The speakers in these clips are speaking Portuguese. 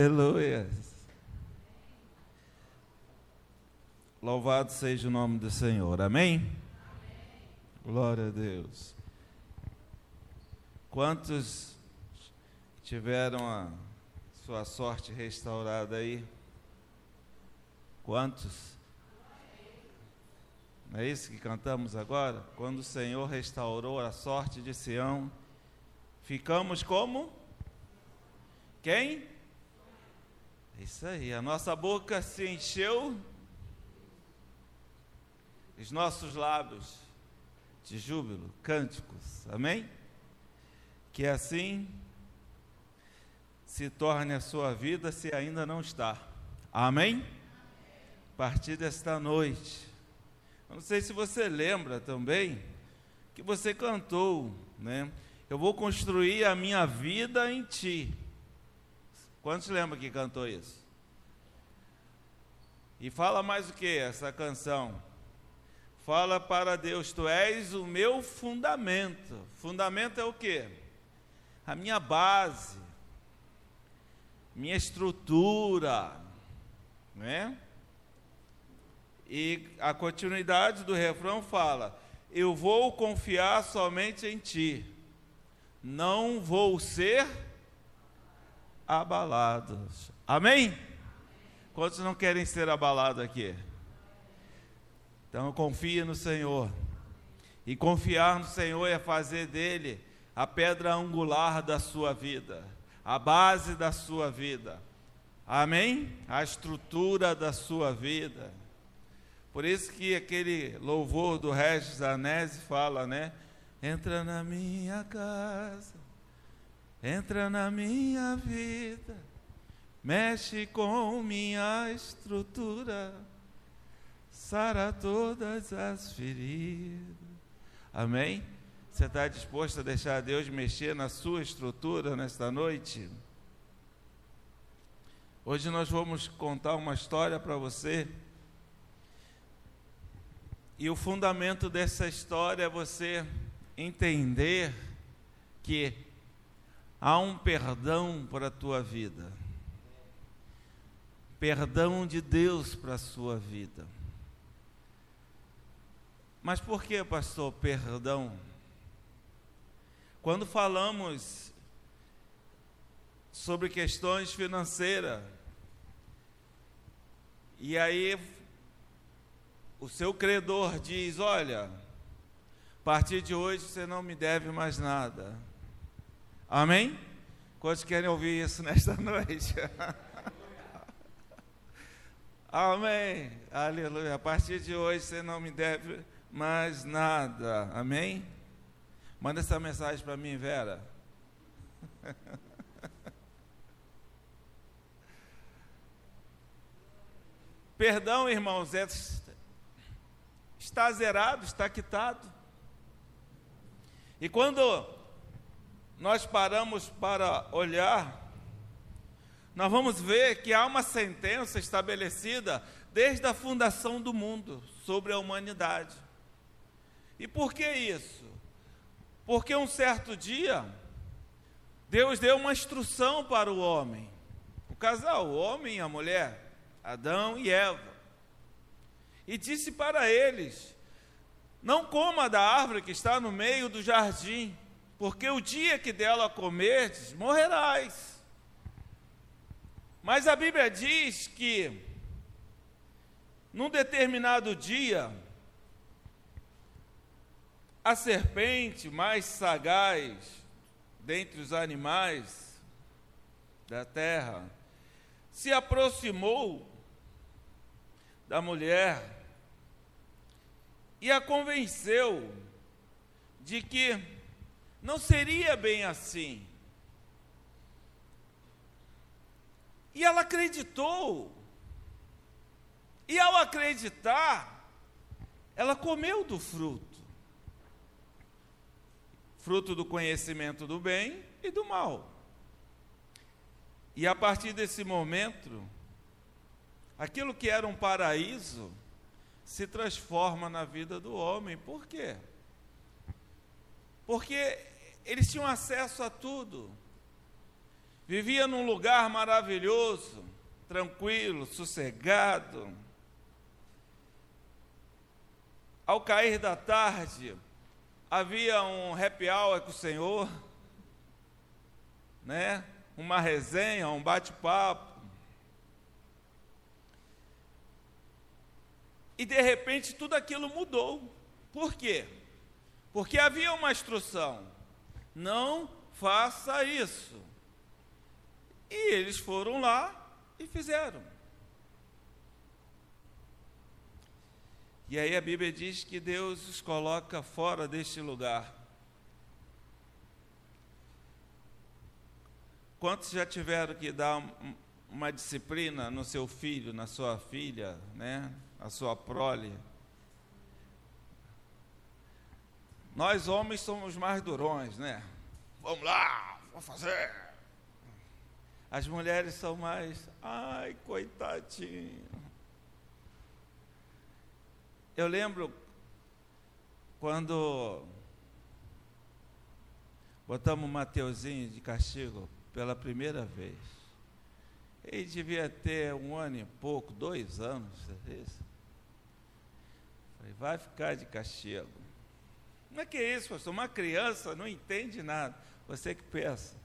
Aleluia. Louvado seja o nome do Senhor. Amém? Amém? Glória a Deus. Quantos tiveram a sua sorte restaurada aí? Quantos? Não é isso que cantamos agora? Quando o Senhor restaurou a sorte de Sião, ficamos como? Quem? Isso aí, a nossa boca se encheu, os nossos lábios de júbilo, cânticos, amém? Que assim se torne a sua vida se ainda não está, amém? A partir desta noite, eu não sei se você lembra também que você cantou, né? Eu vou construir a minha vida em ti. Quantos lembram que cantou isso? E fala mais o que essa canção? Fala para Deus, tu és o meu fundamento. Fundamento é o que? A minha base, minha estrutura, né? E a continuidade do refrão fala: Eu vou confiar somente em ti, não vou ser abalados. Amém? Quantos não querem ser abalados aqui? Então confie no Senhor. E confiar no Senhor é fazer dele a pedra angular da sua vida, a base da sua vida. Amém? A estrutura da sua vida. Por isso que aquele louvor do Regis Anese fala, né? Entra na minha casa entra na minha vida, mexe com minha estrutura, sara todas as feridas. Amém? Você está disposto a deixar Deus mexer na sua estrutura nesta noite? Hoje nós vamos contar uma história para você. E o fundamento dessa história é você entender que há um perdão para a tua vida. Perdão de Deus para a sua vida. Mas por que, pastor, perdão? Quando falamos sobre questões financeiras, e aí o seu credor diz: Olha, a partir de hoje você não me deve mais nada. Amém? Quantos querem ouvir isso nesta noite? Amém. Aleluia. A partir de hoje você não me deve mais nada. Amém? Manda essa mensagem para mim, Vera. Perdão, irmãos, é, está zerado, está quitado. E quando nós paramos para olhar, nós vamos ver que há uma sentença estabelecida desde a fundação do mundo sobre a humanidade. E por que isso? Porque um certo dia, Deus deu uma instrução para o homem, o casal, o homem e a mulher, Adão e Eva, e disse para eles: Não coma da árvore que está no meio do jardim, porque o dia que dela comerdes, morrerás. Mas a Bíblia diz que, num determinado dia, a serpente mais sagaz dentre os animais da terra se aproximou da mulher e a convenceu de que não seria bem assim. E ela acreditou. E ao acreditar, ela comeu do fruto fruto do conhecimento do bem e do mal. E a partir desse momento, aquilo que era um paraíso se transforma na vida do homem. Por quê? Porque eles tinham acesso a tudo. Vivia num lugar maravilhoso, tranquilo, sossegado. Ao cair da tarde, havia um happy hour com o Senhor, né? Uma resenha, um bate-papo. E de repente tudo aquilo mudou. Por quê? Porque havia uma instrução: não faça isso. E eles foram lá e fizeram. E aí a Bíblia diz que Deus os coloca fora deste lugar. Quantos já tiveram que dar uma disciplina no seu filho, na sua filha, né? A sua prole? Nós homens somos mais durões, né? Vamos lá, vamos fazer. As mulheres são mais, ai, coitadinho. Eu lembro quando botamos o Mateuzinho de castigo pela primeira vez. Ele devia ter um ano e pouco, dois anos, isso. Falei, vai ficar de castigo. Não é que é isso, pastor? Uma criança não entende nada. Você que pensa.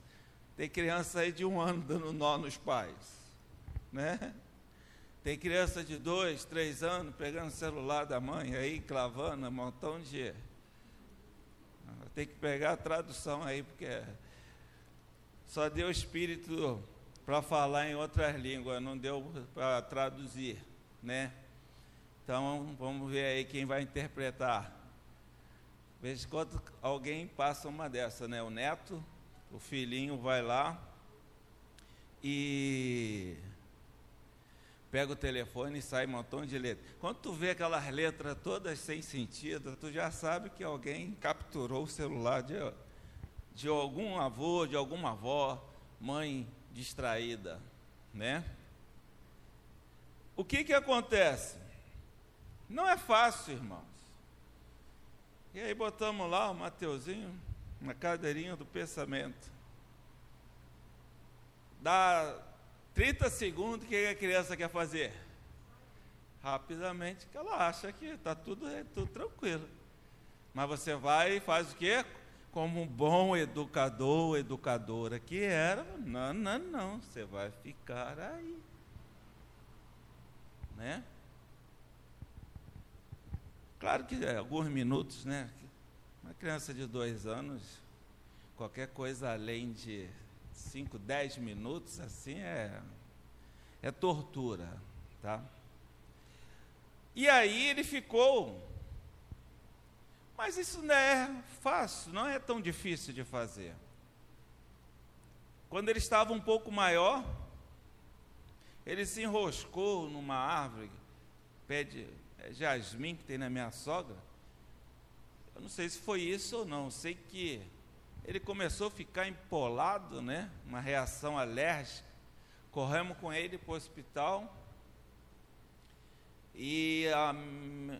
Tem criança aí de um ano dando nó nos pais, né? Tem criança de dois, três anos pegando o celular da mãe aí, clavando um montão de. Tem que pegar a tradução aí, porque só deu espírito para falar em outras línguas, não deu para traduzir, né? Então vamos ver aí quem vai interpretar. Veja quando alguém passa uma dessa, né? O neto o filhinho vai lá e pega o telefone e sai um montão de letras. Quando tu vê aquelas letras todas sem sentido, tu já sabe que alguém capturou o celular de, de algum avô, de alguma avó, mãe distraída, né? O que que acontece? Não é fácil, irmãos. E aí botamos lá o Mateuzinho, na cadeirinha do pensamento. Dá 30 segundos, o que a criança quer fazer? Rapidamente, que ela acha que está tudo, é tudo tranquilo. Mas você vai e faz o quê? Como um bom educador, educadora que era, não, não, não, você vai ficar aí. Né? Claro que é, alguns minutos, né? Uma criança de dois anos, qualquer coisa além de 5, 10 minutos, assim, é, é tortura, tá? E aí ele ficou. Mas isso não é fácil, não é tão difícil de fazer. Quando ele estava um pouco maior, ele se enroscou numa árvore, pé de é, jasmim que tem na minha sogra, eu não sei se foi isso ou não, sei que ele começou a ficar empolado, né? Uma reação alérgica. Corremos com ele para o hospital. E a,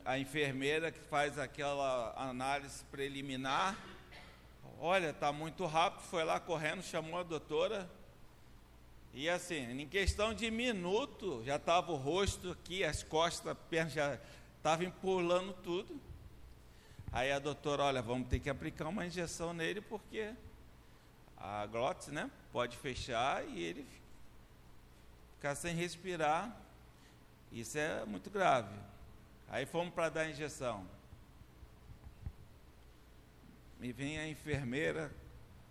a enfermeira que faz aquela análise preliminar, olha, está muito rápido, foi lá correndo, chamou a doutora. E assim, em questão de minuto, já estava o rosto aqui, as costas, a perna já estavam empolando tudo. Aí a doutora, olha, vamos ter que aplicar uma injeção nele porque a glote, né, pode fechar e ele ficar sem respirar. Isso é muito grave. Aí fomos para dar a injeção. Me vem a enfermeira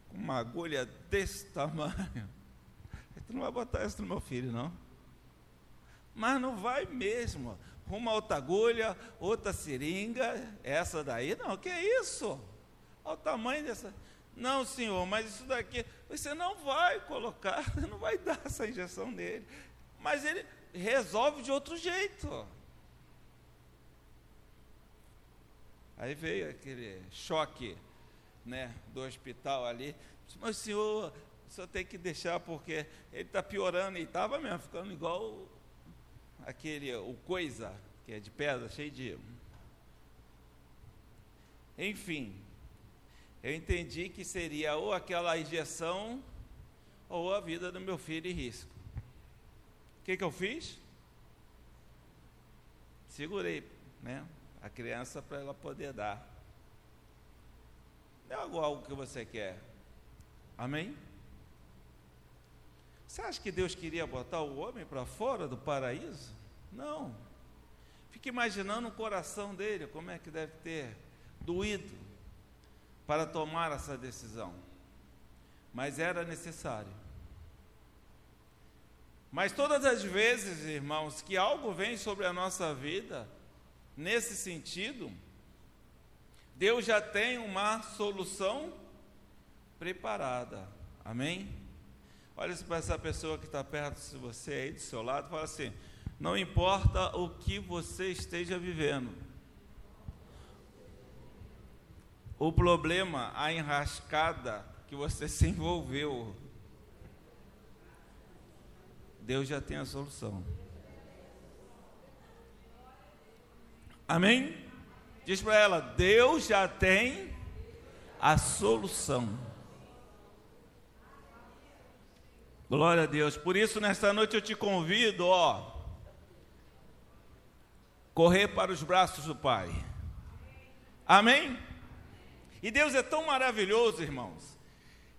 com uma agulha desse tamanho. Tu não vai botar isso no meu filho, não. Mas não vai mesmo uma outra agulha, outra seringa, essa daí, não, que é isso? Olha o tamanho dessa. Não, senhor, mas isso daqui, você não vai colocar, não vai dar essa injeção nele. Mas ele resolve de outro jeito. Aí veio aquele choque né, do hospital ali. Mas senhor, o senhor tem que deixar porque ele está piorando e estava mesmo, ficando igual aquele, o coisa, que é de pedra, cheio de. Enfim, eu entendi que seria ou aquela injeção, ou a vida do meu filho em risco. O que, que eu fiz? Segurei né, a criança para ela poder dar. Não é algo, que você quer. Amém? Você acha que Deus queria botar o homem para fora do paraíso? Não. Fique imaginando o coração dele, como é que deve ter doído para tomar essa decisão. Mas era necessário. Mas todas as vezes, irmãos, que algo vem sobre a nossa vida, nesse sentido, Deus já tem uma solução preparada. Amém? Olha para essa pessoa que está perto de você aí do seu lado, fala assim: não importa o que você esteja vivendo. O problema, a enrascada que você se envolveu, Deus já tem a solução. Amém? Diz para ela: Deus já tem a solução. Glória a Deus. Por isso, nesta noite eu te convido, ó, correr para os braços do Pai. Amém? E Deus é tão maravilhoso, irmãos.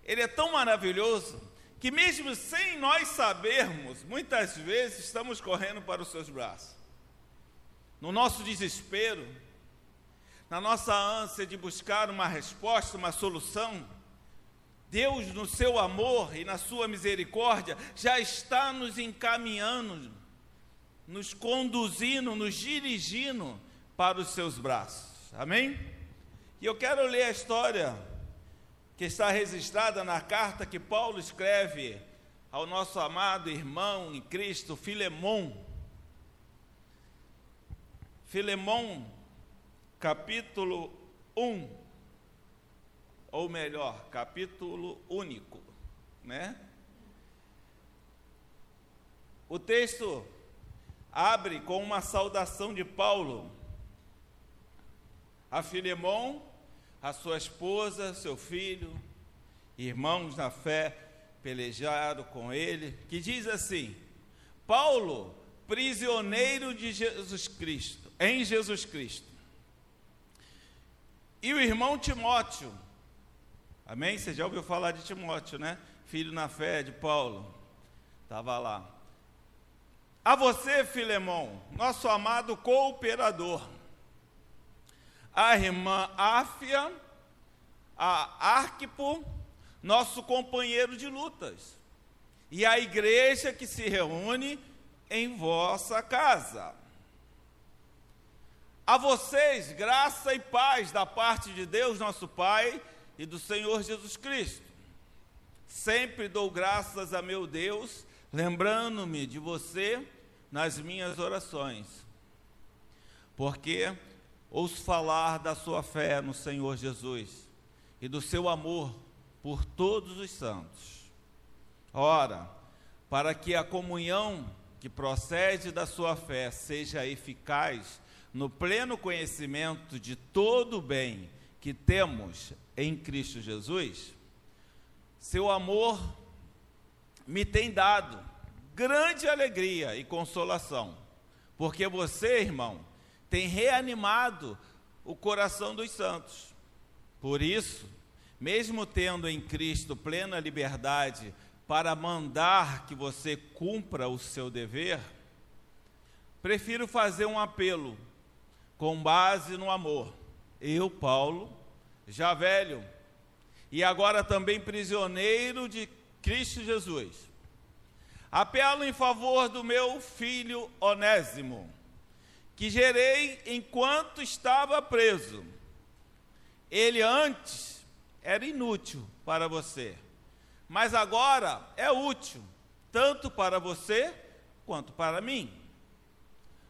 Ele é tão maravilhoso que mesmo sem nós sabermos, muitas vezes estamos correndo para os seus braços. No nosso desespero, na nossa ânsia de buscar uma resposta, uma solução, Deus, no seu amor e na sua misericórdia, já está nos encaminhando nos conduzindo, nos dirigindo para os seus braços. Amém? E eu quero ler a história que está registrada na carta que Paulo escreve ao nosso amado irmão em Cristo, Filemon. Filemon, capítulo 1, ou melhor, capítulo único, né? O texto abre com uma saudação de Paulo a Filemão, a sua esposa, seu filho, irmãos na fé, pelejaram com ele, que diz assim: Paulo, prisioneiro de Jesus Cristo, em Jesus Cristo. E o irmão Timóteo, amém? Você já ouviu falar de Timóteo, né? Filho na fé de Paulo, estava lá. A você, Filemão, nosso amado cooperador, a irmã Áfia, a Arquipo, nosso companheiro de lutas, e a igreja que se reúne em vossa casa. A vocês, graça e paz da parte de Deus, nosso Pai, e do Senhor Jesus Cristo. Sempre dou graças a meu Deus, lembrando-me de você nas minhas orações, porque ouço falar da sua fé no Senhor Jesus e do seu amor por todos os santos. Ora, para que a comunhão que procede da sua fé seja eficaz no pleno conhecimento de todo o bem que temos em Cristo Jesus, seu amor me tem dado grande alegria e consolação, porque você, irmão, tem reanimado o coração dos santos. Por isso, mesmo tendo em Cristo plena liberdade para mandar que você cumpra o seu dever, prefiro fazer um apelo com base no amor. Eu, Paulo, já velho e agora também prisioneiro de Cristo Jesus, Apelo em favor do meu filho Onésimo, que gerei enquanto estava preso. Ele antes era inútil para você, mas agora é útil, tanto para você quanto para mim.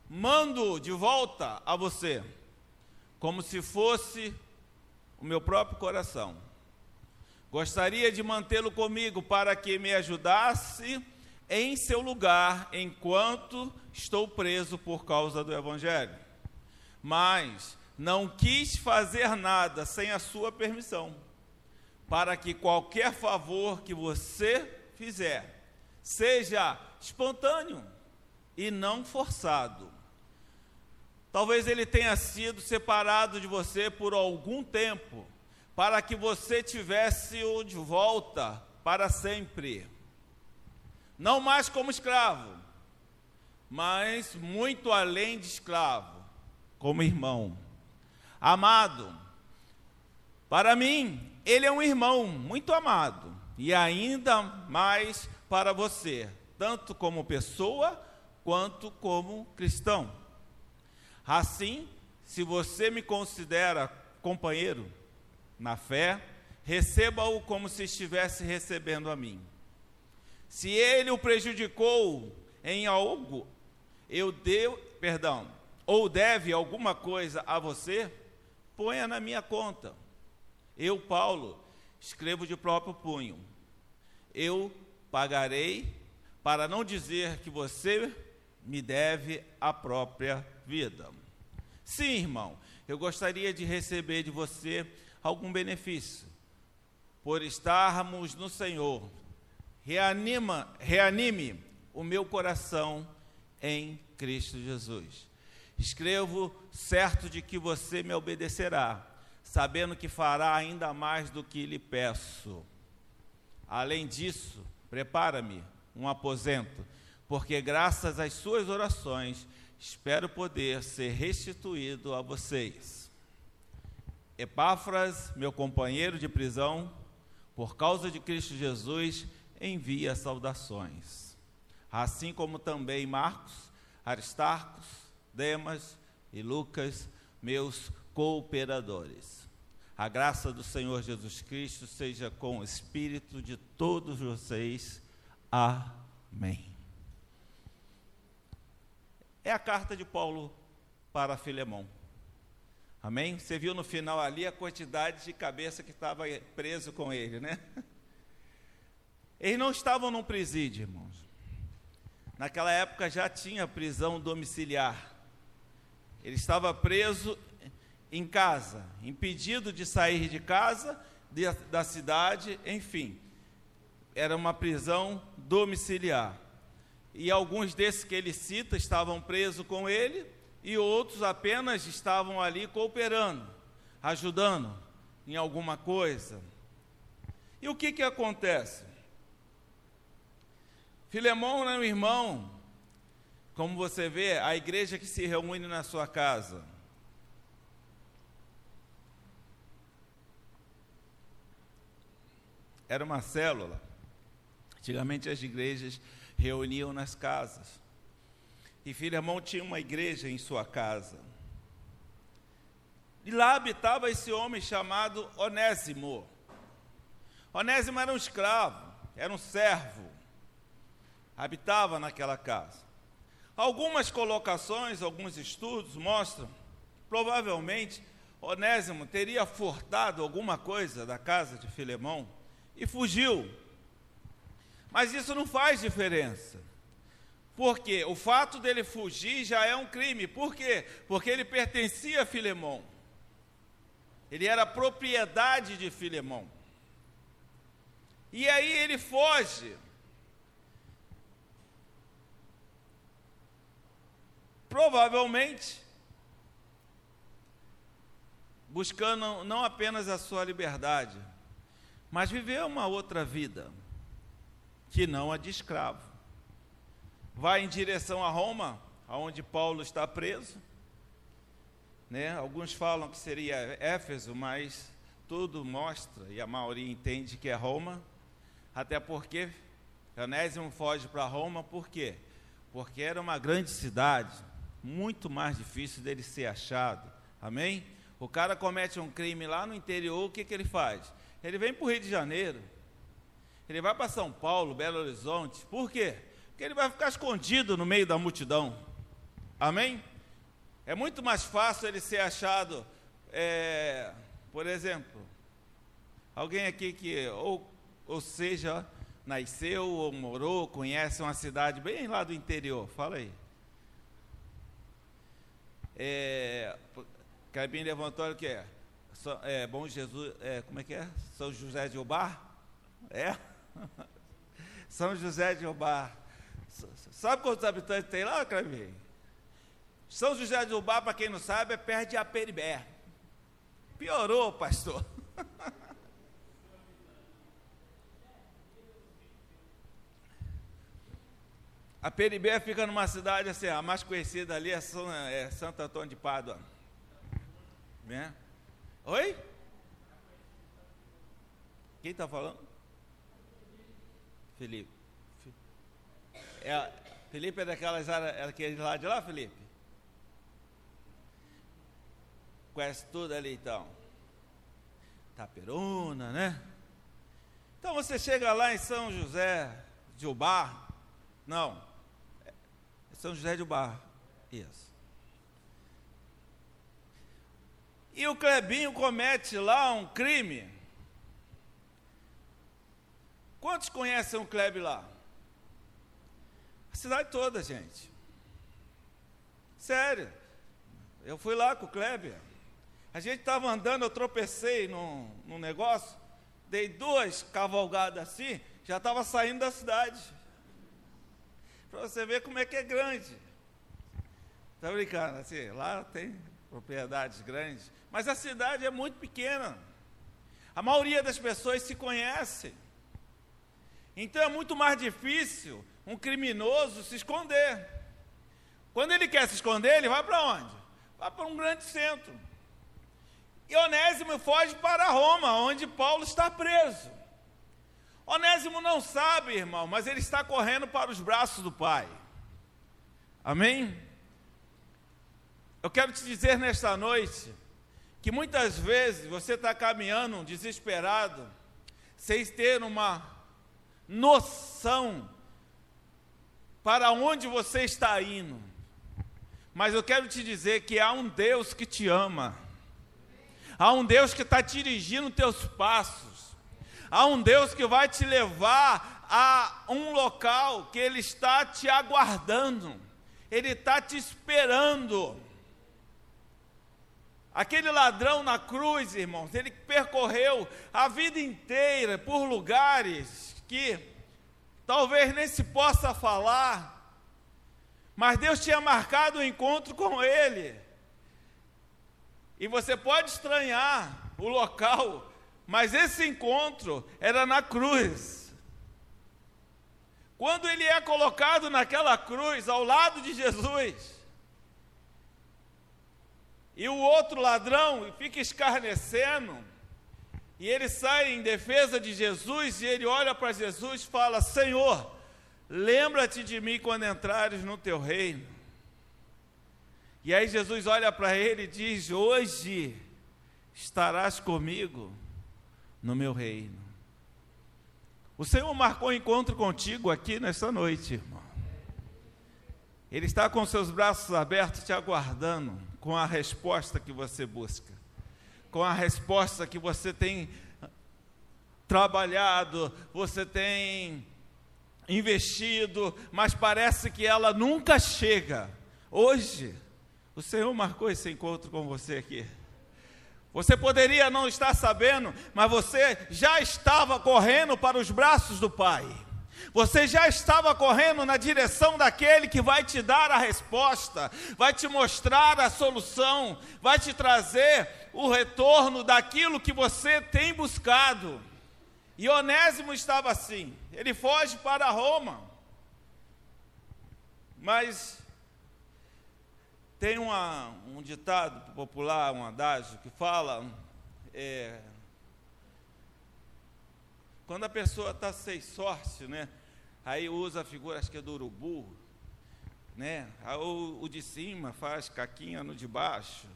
Mando de volta a você, como se fosse o meu próprio coração. Gostaria de mantê-lo comigo para que me ajudasse em seu lugar enquanto estou preso por causa do Evangelho. Mas não quis fazer nada sem a sua permissão, para que qualquer favor que você fizer, seja espontâneo e não forçado. Talvez ele tenha sido separado de você por algum tempo, para que você tivesse-o de volta para sempre. Não mais como escravo, mas muito além de escravo, como irmão. Amado, para mim, ele é um irmão muito amado, e ainda mais para você, tanto como pessoa quanto como cristão. Assim, se você me considera companheiro na fé, receba-o como se estivesse recebendo a mim. Se ele o prejudicou em algo, eu deu, perdão, ou deve alguma coisa a você, ponha na minha conta. Eu, Paulo, escrevo de próprio punho. Eu pagarei para não dizer que você me deve a própria vida. Sim, irmão, eu gostaria de receber de você algum benefício por estarmos no Senhor. Reanima, reanime o meu coração em Cristo Jesus. Escrevo certo de que você me obedecerá, sabendo que fará ainda mais do que lhe peço. Além disso, prepara-me um aposento, porque graças às suas orações espero poder ser restituído a vocês. Epáfras, meu companheiro de prisão, por causa de Cristo Jesus, envia saudações. Assim como também Marcos, Aristarcos, Demas e Lucas, meus cooperadores. A graça do Senhor Jesus Cristo seja com o espírito de todos vocês. Amém. É a carta de Paulo para Filemão. Amém? Você viu no final ali a quantidade de cabeça que estava preso com ele, né? Eles não estavam num presídio, irmãos. Naquela época já tinha prisão domiciliar. Ele estava preso em casa, impedido de sair de casa, de, da cidade, enfim. Era uma prisão domiciliar e alguns desses que ele cita estavam presos com ele, e outros apenas estavam ali cooperando, ajudando em alguma coisa. E o que, que acontece? Filemão é um irmão, como você vê, a igreja que se reúne na sua casa. Era uma célula. Antigamente as igrejas reuniam nas casas. E Filemão tinha uma igreja em sua casa. E lá habitava esse homem chamado Onésimo. Onésimo era um escravo, era um servo, habitava naquela casa. Algumas colocações, alguns estudos mostram, provavelmente, Onésimo teria furtado alguma coisa da casa de Filemão e fugiu mas isso não faz diferença. Porque o fato dele fugir já é um crime. Por quê? Porque ele pertencia a Filemão. Ele era propriedade de Filemão. E aí ele foge. Provavelmente buscando não apenas a sua liberdade, mas viver uma outra vida que não a de escravo. Vai em direção a Roma, aonde Paulo está preso. Né? Alguns falam que seria Éfeso, mas tudo mostra, e a maioria entende que é Roma, até porque Onésimo foge para Roma, por quê? Porque era uma grande cidade, muito mais difícil dele ser achado, amém? O cara comete um crime lá no interior, o que, que ele faz? Ele vem para o Rio de Janeiro, ele vai para São Paulo, Belo Horizonte. Por quê? Porque ele vai ficar escondido no meio da multidão. Amém? É muito mais fácil ele ser achado, é, por exemplo, alguém aqui que, ou, ou seja, nasceu ou morou, conhece uma cidade bem lá do interior. Fala aí. É, levantou o que é? é? Bom Jesus, é, como é que é? São José de Obar? É? São José de Ubá. Sabe quantos habitantes tem lá, Clevinho? São José de Ubá, para quem não sabe, é perto de Aperibé. Piorou, pastor. A Peribé fica numa cidade assim, a mais conhecida ali é, São, é Santo Antônio de Pádua. Né? Oi? Quem está falando? Felipe. É, Felipe é daquelas áreas, é aquele lá de lá, Felipe? Conhece tudo ali então. Taperuna, né? Então você chega lá em São José de Ubar, não, é São José de Ubar, isso. E o Clebinho comete lá um crime Quantos conhecem o Klebe lá? A cidade toda, gente. Sério. Eu fui lá com o Klebe. A gente estava andando, eu tropecei num, num negócio, dei duas cavalgadas assim, já estava saindo da cidade. Para você ver como é que é grande. Está brincando, assim, lá tem propriedades grandes, mas a cidade é muito pequena. A maioria das pessoas se conhecem. Então é muito mais difícil um criminoso se esconder. Quando ele quer se esconder, ele vai para onde? Vai para um grande centro. E Onésimo foge para Roma, onde Paulo está preso. Onésimo não sabe, irmão, mas ele está correndo para os braços do Pai. Amém? Eu quero te dizer nesta noite que muitas vezes você está caminhando desesperado, sem ter uma noção para onde você está indo. Mas eu quero te dizer que há um Deus que te ama. Há um Deus que está dirigindo teus passos. Há um Deus que vai te levar a um local que Ele está te aguardando. Ele está te esperando. Aquele ladrão na cruz, irmãos, ele percorreu a vida inteira por lugares que talvez nem se possa falar, mas Deus tinha marcado o um encontro com ele. E você pode estranhar o local, mas esse encontro era na cruz. Quando ele é colocado naquela cruz, ao lado de Jesus, e o outro ladrão fica escarnecendo, e ele sai em defesa de Jesus e ele olha para Jesus e fala: Senhor, lembra-te de mim quando entrares no teu reino. E aí Jesus olha para ele e diz: Hoje estarás comigo no meu reino. O Senhor marcou um encontro contigo aqui nesta noite, irmão. Ele está com seus braços abertos te aguardando com a resposta que você busca com a resposta que você tem trabalhado, você tem investido, mas parece que ela nunca chega. Hoje, o Senhor marcou esse encontro com você aqui. Você poderia não estar sabendo, mas você já estava correndo para os braços do Pai. Você já estava correndo na direção daquele que vai te dar a resposta, vai te mostrar a solução, vai te trazer o retorno daquilo que você tem buscado. E Onésimo estava assim, ele foge para Roma. Mas tem uma, um ditado popular, um adágio, que fala: é, quando a pessoa está sem sorte, né? Aí usa a figura, acho que é do urubu, né? O, o de cima faz caquinha no de baixo,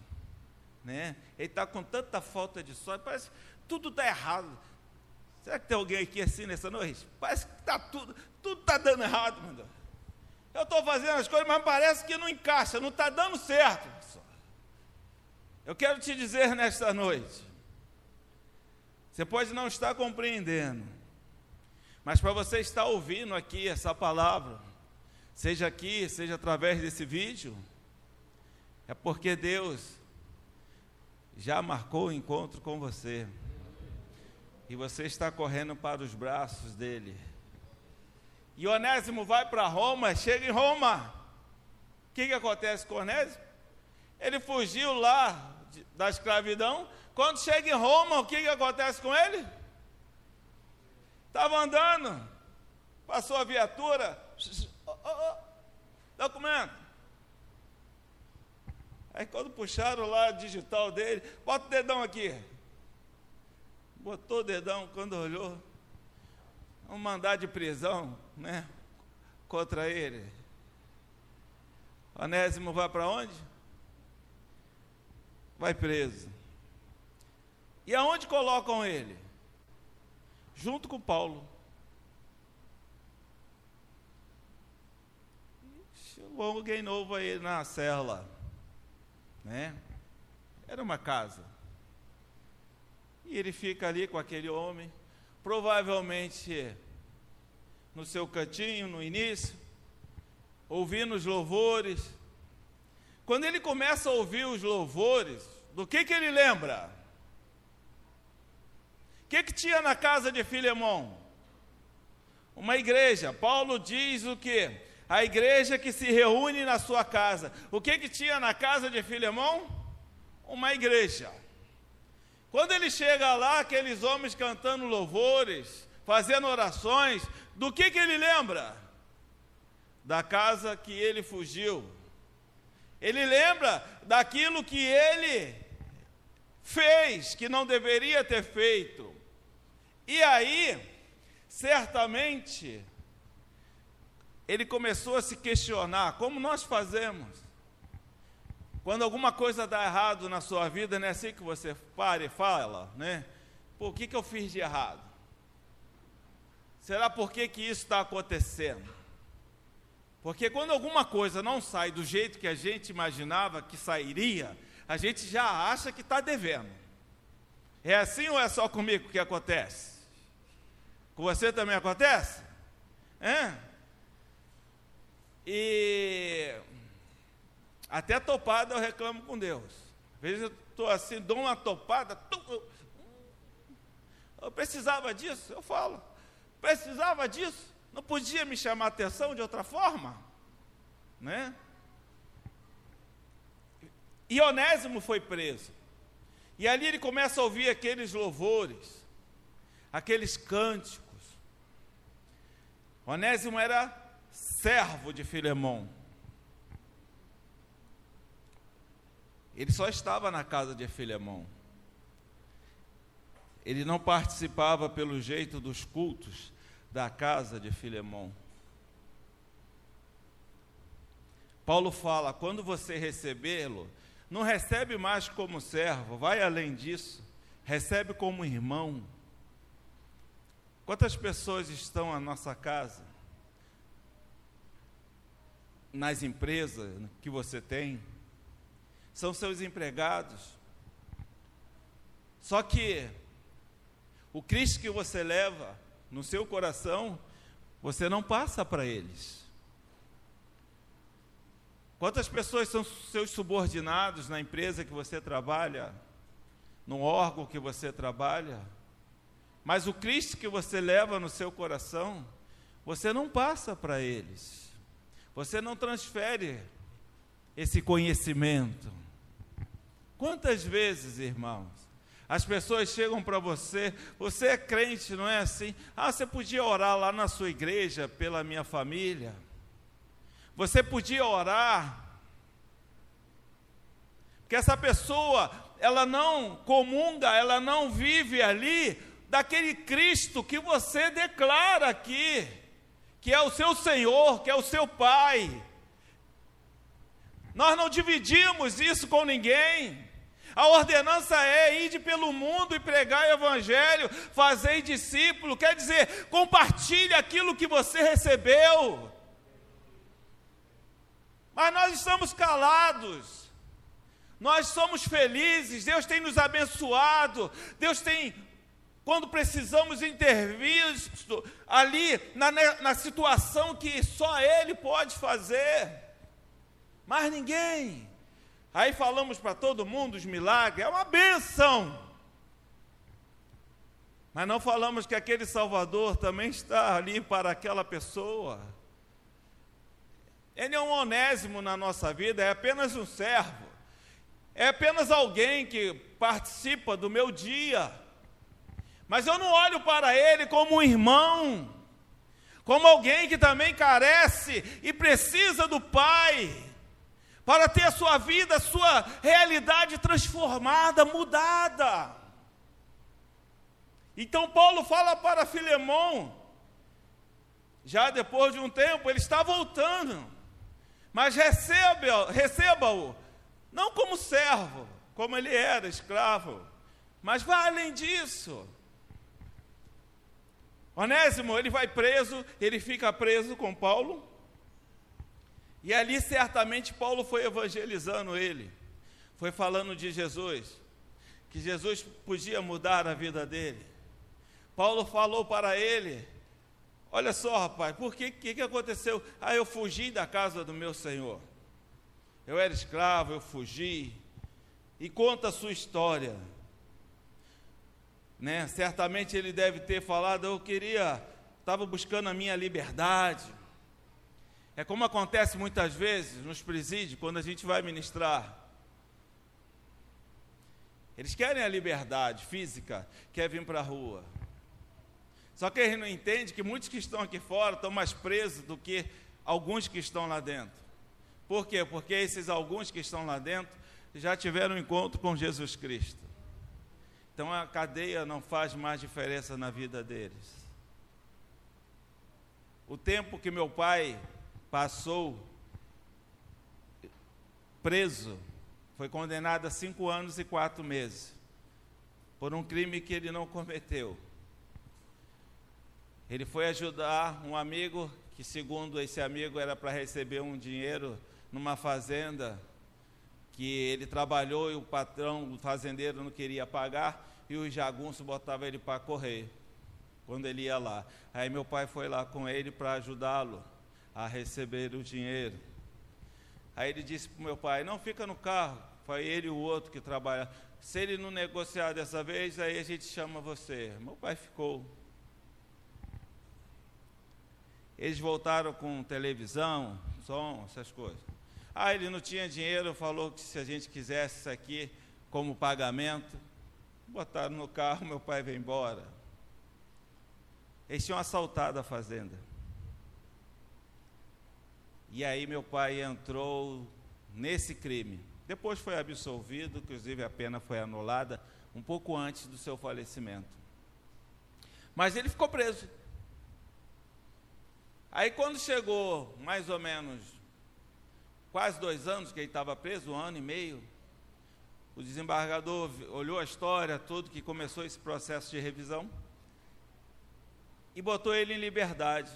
né? Ele está com tanta falta de sorte, parece que tudo está errado. Será que tem alguém aqui assim nessa noite? Parece que está tudo, tudo está dando errado, meu Deus. Eu estou fazendo as coisas, mas parece que não encaixa, não está dando certo. Eu quero te dizer nesta noite, você pode não estar compreendendo, mas para você estar ouvindo aqui essa palavra, seja aqui, seja através desse vídeo, é porque Deus já marcou o encontro com você. E você está correndo para os braços dele. E Onésimo vai para Roma, chega em Roma. O que, que acontece com Onésimo? Ele fugiu lá da escravidão. Quando chega em Roma, o que, que acontece com ele? Estava andando, passou a viatura, oh, oh, documento. Aí quando puxaram lá o digital dele, bota o dedão aqui. Botou o dedão, quando olhou, um mandado de prisão, né? Contra ele. Onésimo vai para onde? Vai preso. E aonde colocam ele? Junto com Paulo. Chegou alguém novo aí na cela, né? Era uma casa. E ele fica ali com aquele homem, provavelmente no seu cantinho, no início, ouvindo os louvores. Quando ele começa a ouvir os louvores, do que, que ele lembra? Que, que tinha na casa de Filemão? Uma igreja. Paulo diz o que? A igreja que se reúne na sua casa. O que, que tinha na casa de Filemão? Uma igreja. Quando ele chega lá, aqueles homens cantando louvores, fazendo orações, do que, que ele lembra? Da casa que ele fugiu. Ele lembra daquilo que ele fez, que não deveria ter feito. E aí, certamente, ele começou a se questionar: como nós fazemos? Quando alguma coisa dá errado na sua vida, não é assim que você para e fala, né? Por que, que eu fiz de errado? Será por que, que isso está acontecendo? Porque quando alguma coisa não sai do jeito que a gente imaginava que sairia, a gente já acha que está devendo. É assim ou é só comigo que acontece? Com você também acontece? É? E até topada eu reclamo com Deus. Às vezes eu estou assim, dou uma topada. Eu precisava disso, eu falo. Precisava disso. Não podia me chamar a atenção de outra forma? Né? E Onésimo foi preso. E ali ele começa a ouvir aqueles louvores, aqueles cânticos. Onésimo era servo de Filemão. Ele só estava na casa de Filemão. Ele não participava, pelo jeito, dos cultos da casa de Filemão. Paulo fala: quando você recebê-lo, não recebe mais como servo, vai além disso, recebe como irmão. Quantas pessoas estão na nossa casa? Nas empresas que você tem? são seus empregados. Só que o Cristo que você leva no seu coração, você não passa para eles. Quantas pessoas são seus subordinados na empresa que você trabalha, no órgão que você trabalha? Mas o Cristo que você leva no seu coração, você não passa para eles. Você não transfere esse conhecimento. Quantas vezes, irmãos, as pessoas chegam para você, você é crente, não é assim? Ah, você podia orar lá na sua igreja pela minha família. Você podia orar. Porque essa pessoa, ela não comunga, ela não vive ali daquele Cristo que você declara aqui, que é o seu Senhor, que é o seu Pai. Nós não dividimos isso com ninguém. A ordenança é ir pelo mundo e pregar o evangelho, fazer discípulo, quer dizer, compartilhe aquilo que você recebeu. Mas nós estamos calados. Nós somos felizes, Deus tem nos abençoado, Deus tem, quando precisamos intervir ali na, na situação que só Ele pode fazer, mas ninguém. Aí falamos para todo mundo os milagres, é uma benção. Mas não falamos que aquele Salvador também está ali para aquela pessoa. Ele é um onésimo na nossa vida, é apenas um servo, é apenas alguém que participa do meu dia. Mas eu não olho para ele como um irmão, como alguém que também carece e precisa do Pai, para ter a sua vida, a sua realidade transformada, mudada. Então Paulo fala para Filemão, já depois de um tempo, ele está voltando, mas receba-o, receba não como servo, como ele era, escravo, mas vai além disso. Onésimo, ele vai preso, ele fica preso com Paulo, e ali certamente Paulo foi evangelizando ele, foi falando de Jesus, que Jesus podia mudar a vida dele. Paulo falou para ele: Olha só, rapaz, por que, que, que aconteceu? Ah, eu fugi da casa do meu senhor. Eu era escravo, eu fugi. E conta a sua história. Né? Certamente ele deve ter falado: Eu queria, estava buscando a minha liberdade. É como acontece muitas vezes nos presídios, quando a gente vai ministrar. Eles querem a liberdade física, quer vir para a rua. Só que eles não entendem que muitos que estão aqui fora estão mais presos do que alguns que estão lá dentro. Por quê? Porque esses alguns que estão lá dentro já tiveram um encontro com Jesus Cristo. Então a cadeia não faz mais diferença na vida deles. O tempo que meu pai passou preso, foi condenado a cinco anos e quatro meses, por um crime que ele não cometeu. Ele foi ajudar um amigo que, segundo esse amigo, era para receber um dinheiro numa fazenda que ele trabalhou e o patrão, o fazendeiro, não queria pagar e o jagunço botava ele para correr quando ele ia lá. Aí meu pai foi lá com ele para ajudá-lo a receber o dinheiro. Aí ele disse para o meu pai: Não fica no carro. Foi ele e o outro que trabalha. Se ele não negociar dessa vez, aí a gente chama você. Meu pai ficou. Eles voltaram com televisão, som, essas coisas. Ah, ele não tinha dinheiro, falou que se a gente quisesse isso aqui como pagamento, botaram no carro, meu pai veio embora. Eles tinham assaltado a fazenda. E aí meu pai entrou nesse crime. Depois foi absolvido, inclusive a pena foi anulada um pouco antes do seu falecimento. Mas ele ficou preso. Aí quando chegou mais ou menos quase dois anos que ele estava preso, um ano e meio, o desembargador olhou a história, tudo que começou esse processo de revisão e botou ele em liberdade.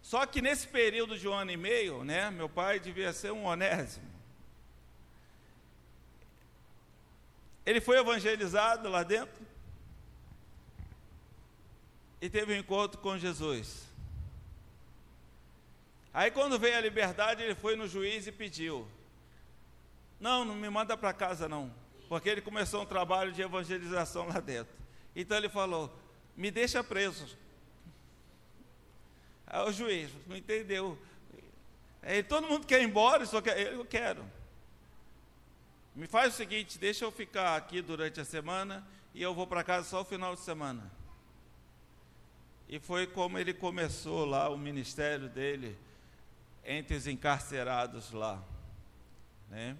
Só que nesse período de um ano e meio, né, meu pai devia ser um onésimo. Ele foi evangelizado lá dentro e teve um encontro com Jesus. Aí quando veio a liberdade, ele foi no juiz e pediu: Não, não me manda para casa não, porque ele começou um trabalho de evangelização lá dentro. Então ele falou: Me deixa preso. Aí o juiz não entendeu. Aí todo mundo quer ir embora, só quer, eu quero. Me faz o seguinte, deixa eu ficar aqui durante a semana e eu vou para casa só o final de semana. E foi como ele começou lá o ministério dele entre os encarcerados lá. Né?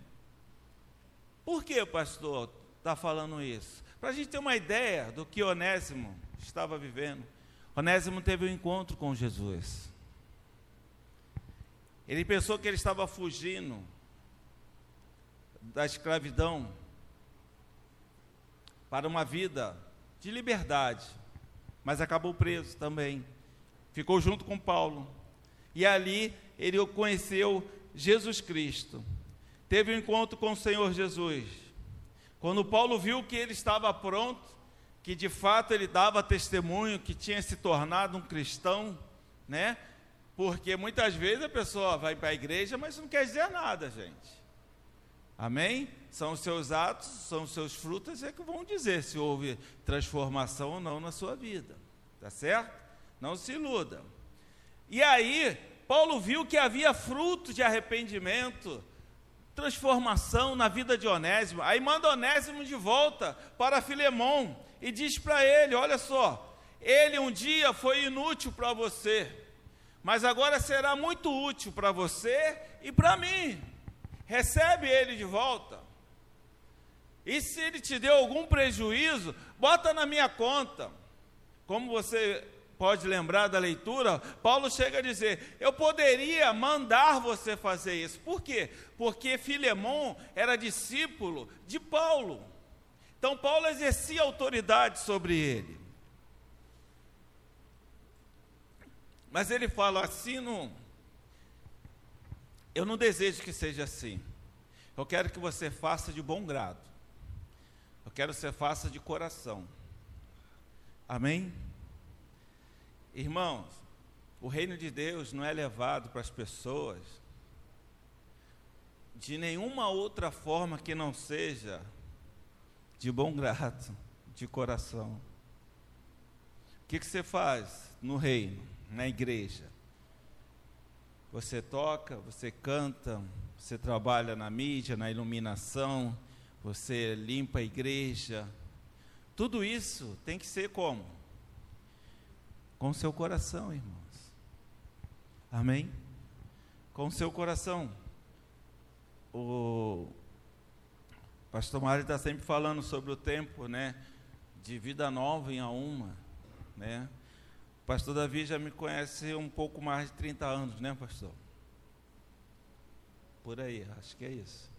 Por que o pastor está falando isso? Para a gente ter uma ideia do que Onésimo estava vivendo. Onésimo teve um encontro com Jesus. Ele pensou que ele estava fugindo da escravidão para uma vida de liberdade, mas acabou preso também. Ficou junto com Paulo. E ali ele conheceu Jesus Cristo. Teve um encontro com o Senhor Jesus. Quando Paulo viu que ele estava pronto, que de fato ele dava testemunho que tinha se tornado um cristão, né? Porque muitas vezes a pessoa vai para a igreja, mas não quer dizer nada, gente. Amém? São os seus atos, são os seus frutos é que vão dizer se houve transformação ou não na sua vida. Tá certo? Não se iluda. E aí, Paulo viu que havia fruto de arrependimento, transformação na vida de Onésimo. Aí manda Onésimo de volta para Filemão e diz para ele: Olha só, ele um dia foi inútil para você, mas agora será muito útil para você e para mim. Recebe ele de volta. E se ele te deu algum prejuízo, bota na minha conta. Como você pode lembrar da leitura, Paulo chega a dizer: Eu poderia mandar você fazer isso. Por quê? Porque Filemão era discípulo de Paulo. Então Paulo exercia autoridade sobre ele. Mas ele fala assim: não, eu não desejo que seja assim. Eu quero que você faça de bom grado. Eu quero que você faça de coração. Amém? Irmãos, o reino de Deus não é levado para as pessoas de nenhuma outra forma que não seja de bom grado, de coração. O que, que você faz no reino, na igreja? Você toca, você canta, você trabalha na mídia, na iluminação, você limpa a igreja. Tudo isso tem que ser como? Com seu coração, irmãos. Amém? Com seu coração. O pastor Mário está sempre falando sobre o tempo, né? De vida nova em a uma, né? O pastor Davi já me conhece um pouco mais de 30 anos, né, pastor? Por aí, acho que é isso.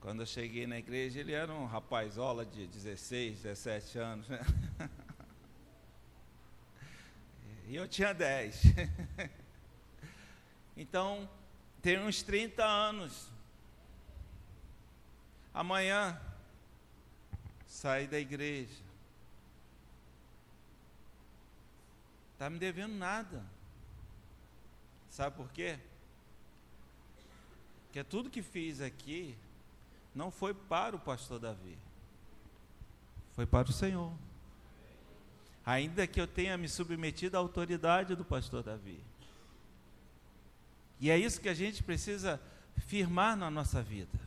Quando eu cheguei na igreja, ele era um rapazola de 16, 17 anos, né? E eu tinha 10. Então, tem uns 30 anos. Amanhã, sair da igreja. Está me devendo nada. Sabe por quê? Porque tudo que fiz aqui não foi para o pastor Davi, foi para o Senhor. Ainda que eu tenha me submetido à autoridade do pastor Davi. E é isso que a gente precisa firmar na nossa vida.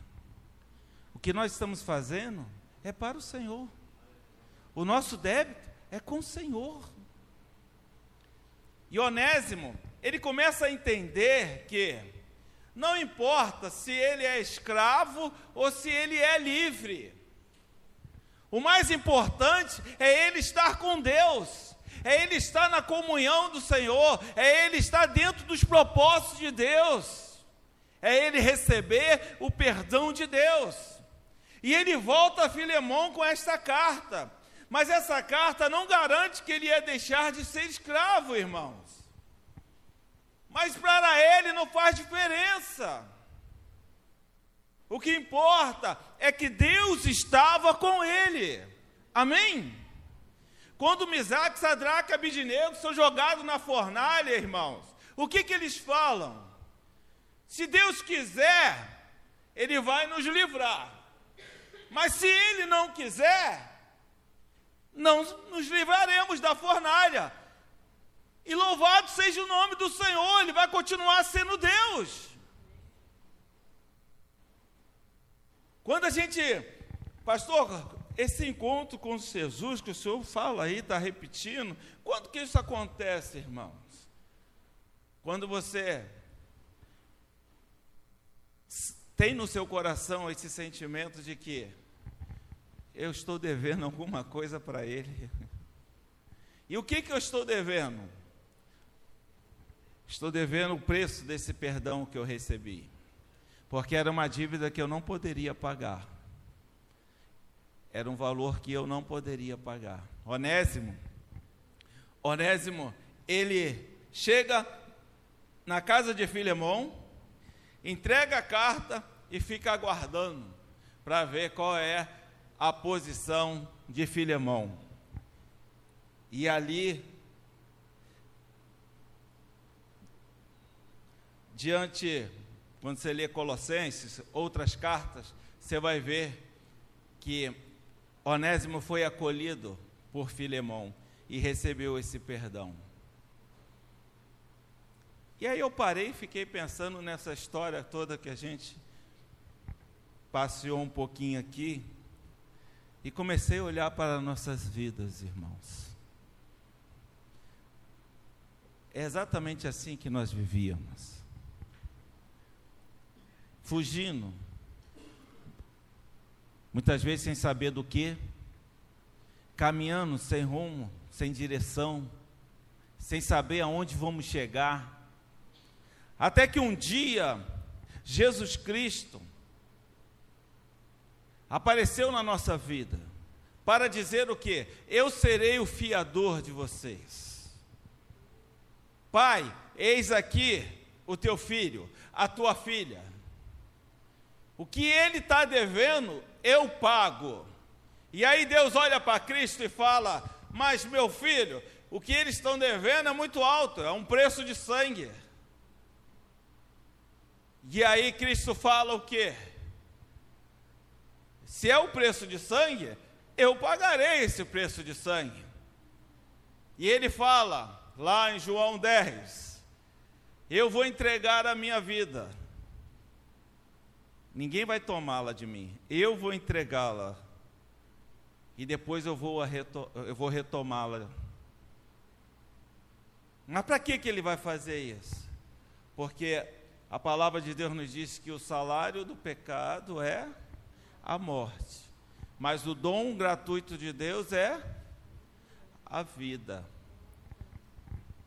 O que nós estamos fazendo é para o Senhor. O nosso débito é com o Senhor. E Onésimo, ele começa a entender que não importa se ele é escravo ou se ele é livre. O mais importante é ele estar com Deus, é ele estar na comunhão do Senhor, é ele estar dentro dos propósitos de Deus, é ele receber o perdão de Deus. E ele volta a Filemão com esta carta, mas essa carta não garante que ele ia deixar de ser escravo, irmãos. Mas para ele não faz diferença. O que importa é que Deus estava com ele. Amém? Quando Misaque, Sadraque e Abidinego são jogados na fornalha, irmãos, o que, que eles falam? Se Deus quiser, Ele vai nos livrar. Mas se Ele não quiser, não nos livraremos da fornalha. E louvado seja o nome do Senhor, Ele vai continuar sendo Deus. Quando a gente, pastor, esse encontro com Jesus que o senhor fala aí, está repetindo, quando que isso acontece, irmãos? Quando você tem no seu coração esse sentimento de que eu estou devendo alguma coisa para Ele. E o que, que eu estou devendo? Estou devendo o preço desse perdão que eu recebi, porque era uma dívida que eu não poderia pagar. Era um valor que eu não poderia pagar. Onésimo, Onésimo, ele chega na casa de Filemão, entrega a carta e fica aguardando para ver qual é a posição de Filemão. E ali diante quando você lê Colossenses, outras cartas, você vai ver que Onésimo foi acolhido por Filemão e recebeu esse perdão. E aí eu parei e fiquei pensando nessa história toda que a gente passeou um pouquinho aqui e comecei a olhar para nossas vidas, irmãos. É exatamente assim que nós vivíamos. Fugindo. Muitas vezes sem saber do que, caminhando sem rumo, sem direção, sem saber aonde vamos chegar. Até que um dia, Jesus Cristo apareceu na nossa vida para dizer o que? Eu serei o fiador de vocês. Pai, eis aqui o teu filho, a tua filha. O que ele está devendo, eu pago. E aí Deus olha para Cristo e fala: Mas meu filho, o que eles estão devendo é muito alto, é um preço de sangue. E aí Cristo fala o quê? Se é o preço de sangue, eu pagarei esse preço de sangue. E ele fala: lá em João 10, eu vou entregar a minha vida. Ninguém vai tomá-la de mim. Eu vou entregá-la. E depois eu vou, eu vou retomá-la. Mas para que, que ele vai fazer isso? Porque a palavra de Deus nos diz que o salário do pecado é a morte. Mas o dom gratuito de Deus é a vida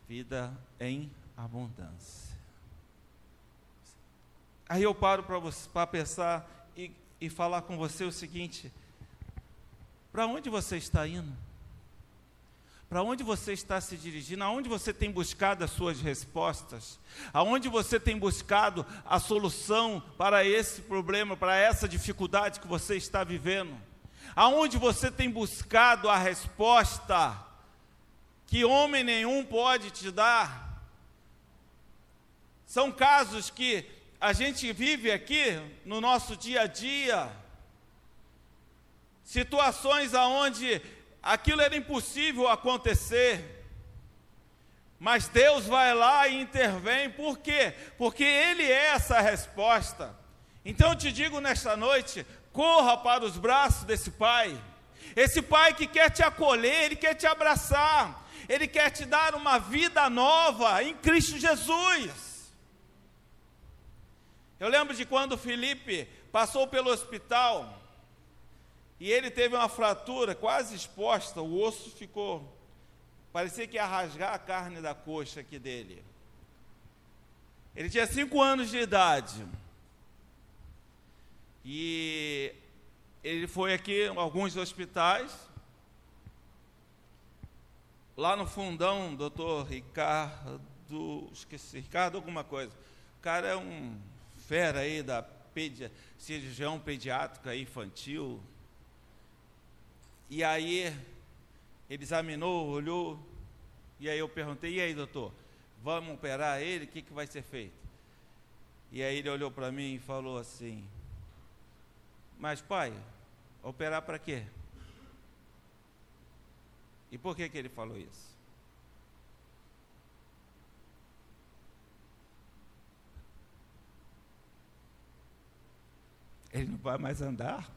vida em abundância. Aí eu paro para pensar e, e falar com você o seguinte: para onde você está indo? Para onde você está se dirigindo? Aonde você tem buscado as suas respostas? Aonde você tem buscado a solução para esse problema, para essa dificuldade que você está vivendo? Aonde você tem buscado a resposta que homem nenhum pode te dar. São casos que a gente vive aqui no nosso dia a dia, situações aonde aquilo era impossível acontecer. Mas Deus vai lá e intervém, por quê? Porque Ele é essa resposta. Então eu te digo nesta noite: corra para os braços desse Pai, esse Pai que quer te acolher, Ele quer te abraçar, ele quer te dar uma vida nova em Cristo Jesus. Eu lembro de quando Felipe passou pelo hospital e ele teve uma fratura quase exposta, o osso ficou, parecia que ia rasgar a carne da coxa aqui dele. Ele tinha cinco anos de idade. E ele foi aqui em alguns hospitais lá no fundão, doutor Ricardo, esqueci, Ricardo alguma coisa. O cara é um fera aí da pedi, cirurgião pediátrica infantil. E aí ele examinou, olhou, e aí eu perguntei, e aí doutor, vamos operar ele, o que, que vai ser feito? E aí ele olhou para mim e falou assim, mas pai, operar para quê? E por que, que ele falou isso? Ele não vai mais andar.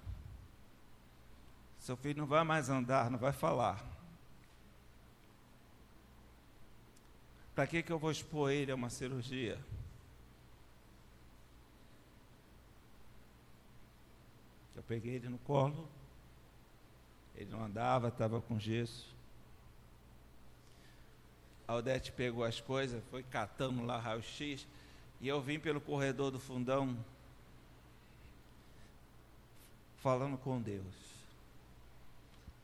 Seu filho não vai mais andar, não vai falar. Para que, que eu vou expor ele a uma cirurgia? Eu peguei ele no colo, ele não andava, estava com gesso. A Odete pegou as coisas, foi catando lá raio-x, e eu vim pelo corredor do fundão, falando com Deus.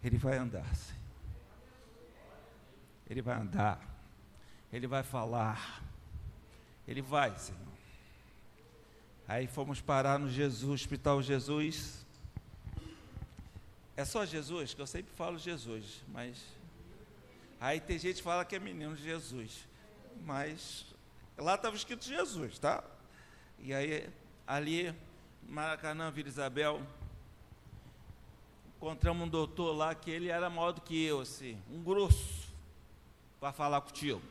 Ele vai andar, Senhor. Ele vai andar. Ele vai falar. Ele vai, Senhor. Aí fomos parar no Jesus, Hospital Jesus. É só Jesus, que eu sempre falo Jesus, mas Aí tem gente que fala que é menino Jesus, mas lá estava escrito Jesus, tá? E aí, ali, Maracanã, Vila Isabel, encontramos um doutor lá que ele era maior do que eu, assim, um grosso, para falar contigo.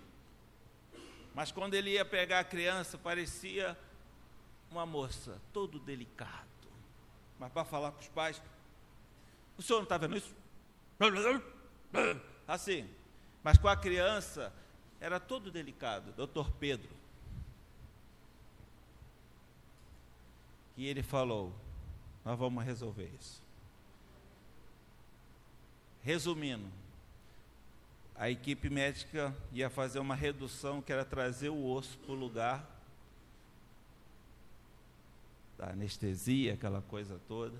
Mas quando ele ia pegar a criança, parecia uma moça, todo delicado. Mas para falar com os pais, o senhor não está vendo isso? Assim. Mas com a criança, era todo delicado, doutor Pedro. E ele falou: Nós vamos resolver isso. Resumindo, a equipe médica ia fazer uma redução que era trazer o osso para o lugar da anestesia, aquela coisa toda.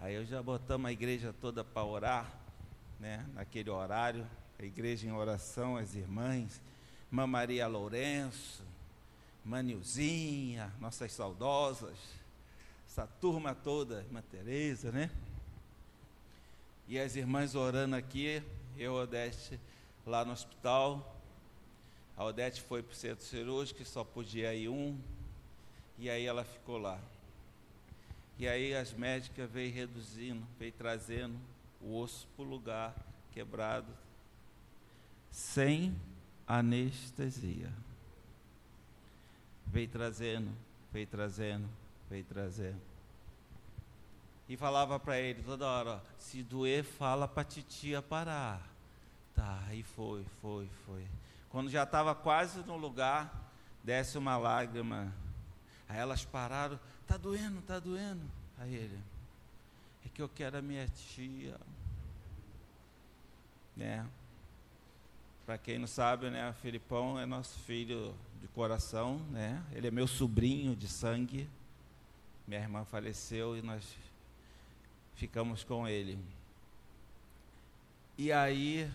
Aí eu já botamos a igreja toda para orar, né, naquele horário, a igreja em oração, as irmãs, Irmã Maria Lourenço, Manilzinha, nossas saudosas, essa turma toda, Irmã Tereza, né? E as irmãs orando aqui, eu, Odete, lá no hospital. A Odete foi para o centro cirúrgico, só podia ir um, e aí ela ficou lá. E aí as médicas veio reduzindo, veio trazendo o osso para o lugar quebrado, sem anestesia. Veio trazendo, veio trazendo, veio trazendo. E falava para ele toda hora, se doer, fala para titia parar. Tá, aí foi, foi, foi. Quando já estava quase no lugar, desce uma lágrima. Aí elas pararam, tá doendo, tá doendo. Aí ele, é que eu quero a minha tia. Né? Para quem não sabe, né, Filipão é nosso filho de coração, né? Ele é meu sobrinho de sangue. Minha irmã faleceu e nós ficamos com ele. E aí,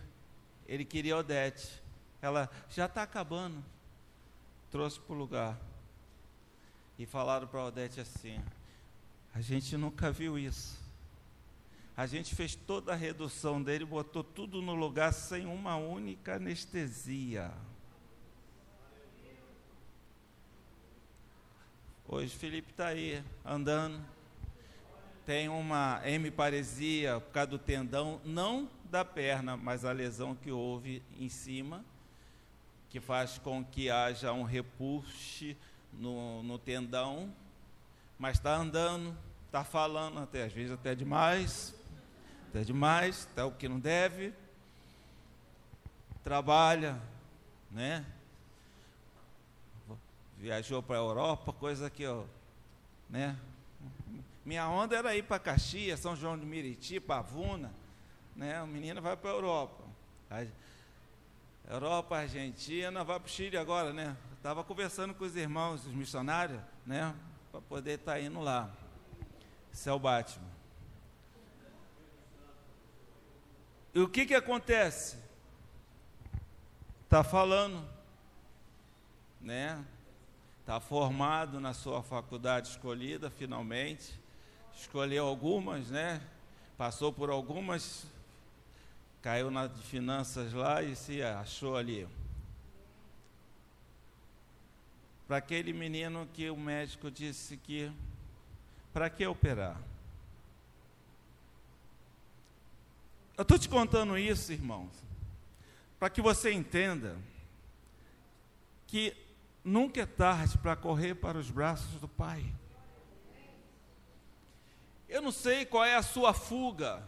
ele queria Odete. Ela já está acabando. Trouxe para o lugar. E falaram para Odete assim: a gente nunca viu isso. A gente fez toda a redução dele, botou tudo no lugar sem uma única anestesia. Hoje Felipe está aí, andando tem uma hemiparesia por causa do tendão, não da perna, mas a lesão que houve em cima, que faz com que haja um repuxe no, no tendão, mas está andando, está falando, até às vezes até demais, até demais, até o que não deve, trabalha, né? Viajou para a Europa, coisa que, ó, né? Minha onda era ir para Caxias, São João de Meriti, Pavuna. Né? O menino vai para a Europa. Europa, Argentina, vai para o Chile agora, né? Estava conversando com os irmãos, os missionários, né? Para poder estar tá indo lá. Isso é o Batman. E o que que acontece? Está falando, né? Está formado na sua faculdade escolhida, finalmente escolheu algumas, né? Passou por algumas, caiu na de finanças lá e se achou ali. Para aquele menino que o médico disse que para que operar? Eu estou te contando isso, irmãos, para que você entenda que nunca é tarde para correr para os braços do Pai. Eu não sei qual é a sua fuga.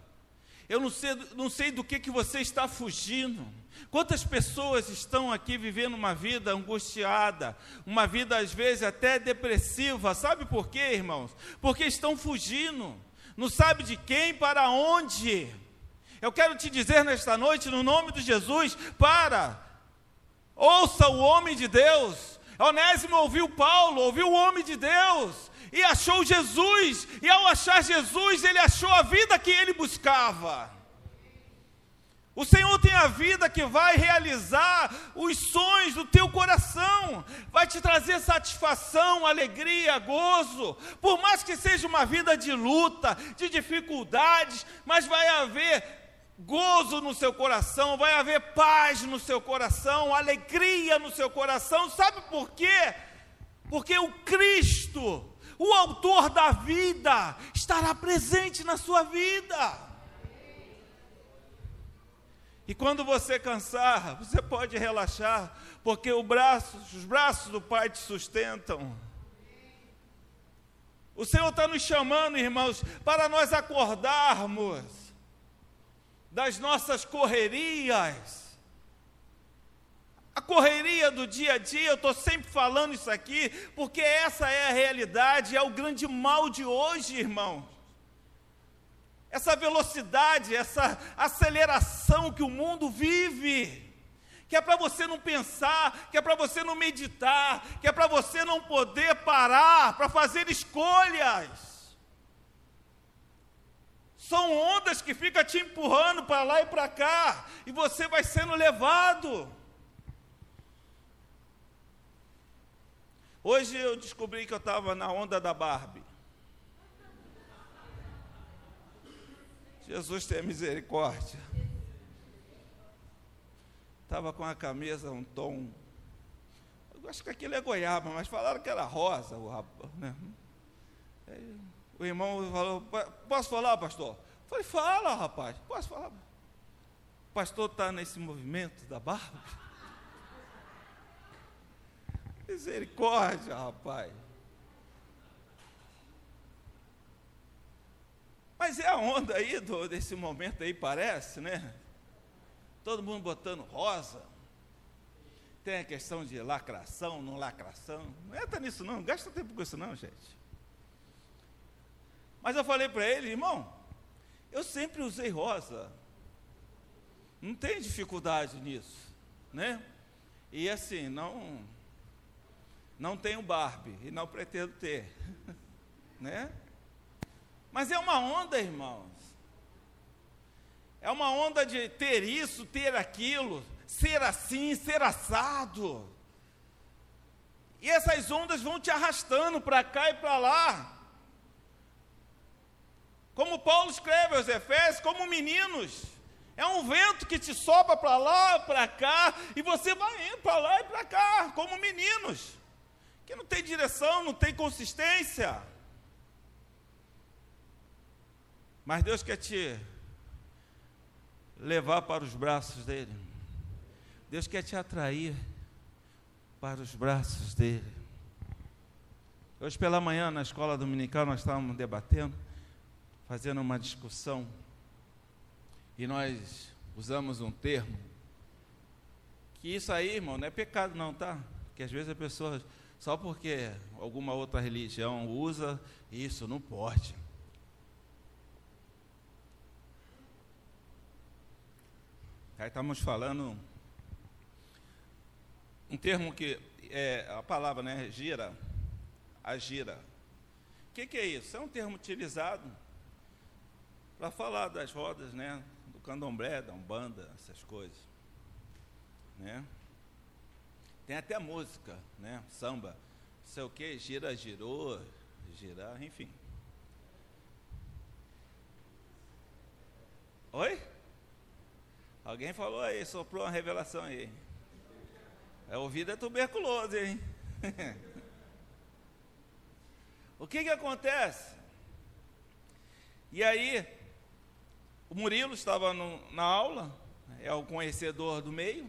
Eu não sei, não sei do que, que você está fugindo. Quantas pessoas estão aqui vivendo uma vida angustiada, uma vida às vezes até depressiva. Sabe por quê, irmãos? Porque estão fugindo. Não sabe de quem, para onde. Eu quero te dizer nesta noite, no nome de Jesus, para. Ouça o homem de Deus. Onésimo ouviu Paulo, ouviu o homem de Deus e achou Jesus, e ao achar Jesus, ele achou a vida que ele buscava. O Senhor tem a vida que vai realizar os sonhos do teu coração, vai te trazer satisfação, alegria, gozo, por mais que seja uma vida de luta, de dificuldades, mas vai haver gozo no seu coração, vai haver paz no seu coração, alegria no seu coração, sabe por quê? porque o Cristo, o autor da vida, estará presente na sua vida. E quando você cansar, você pode relaxar, porque braço, os braços do Pai te sustentam. O Senhor está nos chamando, irmãos, para nós acordarmos das nossas correrias. A correria do dia a dia, eu estou sempre falando isso aqui, porque essa é a realidade, é o grande mal de hoje, irmão essa velocidade, essa aceleração que o mundo vive, que é para você não pensar, que é para você não meditar, que é para você não poder parar para fazer escolhas. São ondas que ficam te empurrando para lá e para cá, e você vai sendo levado. Hoje eu descobri que eu estava na onda da Barbie. Jesus tenha misericórdia. Estava com a camisa um tom. Eu acho que aquilo é goiaba, mas falaram que era rosa o rapaz. Né? o irmão falou: Posso falar, pastor? Falei: Fala, rapaz, posso falar. O pastor está nesse movimento da barba. Misericórdia, rapaz. Mas é a onda aí do, desse momento aí, parece, né? Todo mundo botando rosa. Tem a questão de lacração, não lacração. Não entra nisso não, não gasta tempo com isso não, gente. Mas eu falei para ele, irmão, eu sempre usei rosa. Não tem dificuldade nisso, né? E assim, não não tenho Barbie e não pretendo ter, né? Mas é uma onda, irmãos. É uma onda de ter isso, ter aquilo, ser assim, ser assado. E essas ondas vão te arrastando para cá e para lá. Como Paulo escreve aos Efésios, como meninos. É um vento que te sopra para lá, para cá, e você vai indo para lá e para cá, como meninos, que não tem direção, não tem consistência. Mas Deus quer te levar para os braços dele. Deus quer te atrair para os braços dele. Hoje pela manhã, na escola dominical, nós estávamos debatendo, fazendo uma discussão, e nós usamos um termo, que isso aí, irmão, não é pecado não, tá? Que às vezes a pessoa, só porque alguma outra religião usa, isso não pode. Aí estamos falando um termo que é a palavra, né? Gira, a gira. O que, que, é isso? É um termo utilizado para falar das rodas, né? Do candomblé, da umbanda, essas coisas, né? Tem até música, né? Samba, não sei o que, gira, girou, girar, enfim. Oi? Alguém falou aí, soprou uma revelação aí. É ouvido é tuberculoso, hein? o que que acontece? E aí, o Murilo estava no, na aula, é o conhecedor do meio,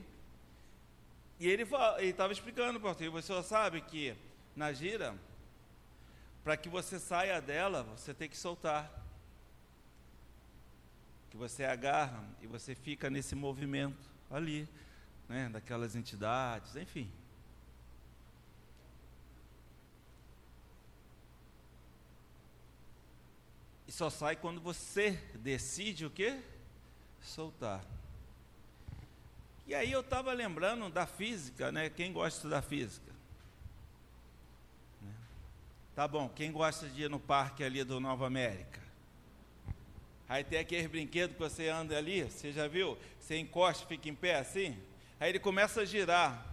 e ele estava explicando, pastor, você sabe que na gira, para que você saia dela, você tem que soltar que você agarra e você fica nesse movimento ali, né, daquelas entidades, enfim. E só sai quando você decide o quê? Soltar. E aí eu estava lembrando da física, né? Quem gosta estudar física? Né? Tá bom, quem gosta de ir no parque ali do Nova América? Aí tem aqueles brinquedos que você anda ali, você já viu? Você encosta, fica em pé assim. Aí ele começa a girar.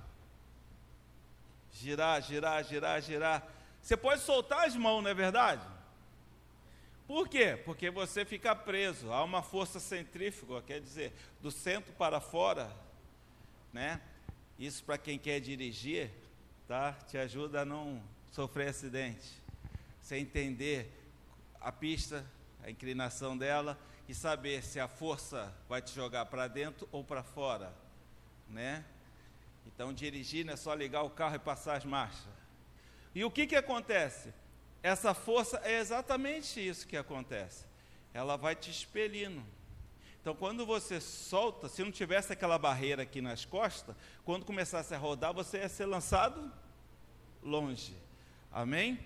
Girar, girar, girar, girar. Você pode soltar as mãos, não é verdade? Por quê? Porque você fica preso. Há uma força centrífuga, quer dizer, do centro para fora, né? Isso para quem quer dirigir, tá? Te ajuda a não sofrer acidente. Você entender a pista, a inclinação dela e saber se a força vai te jogar para dentro ou para fora, né? Então dirigir não é só ligar o carro e passar as marchas. E o que que acontece? Essa força é exatamente isso que acontece. Ela vai te expelindo. Então, quando você solta, se não tivesse aquela barreira aqui nas costas, quando começasse a rodar, você ia ser lançado longe. Amém?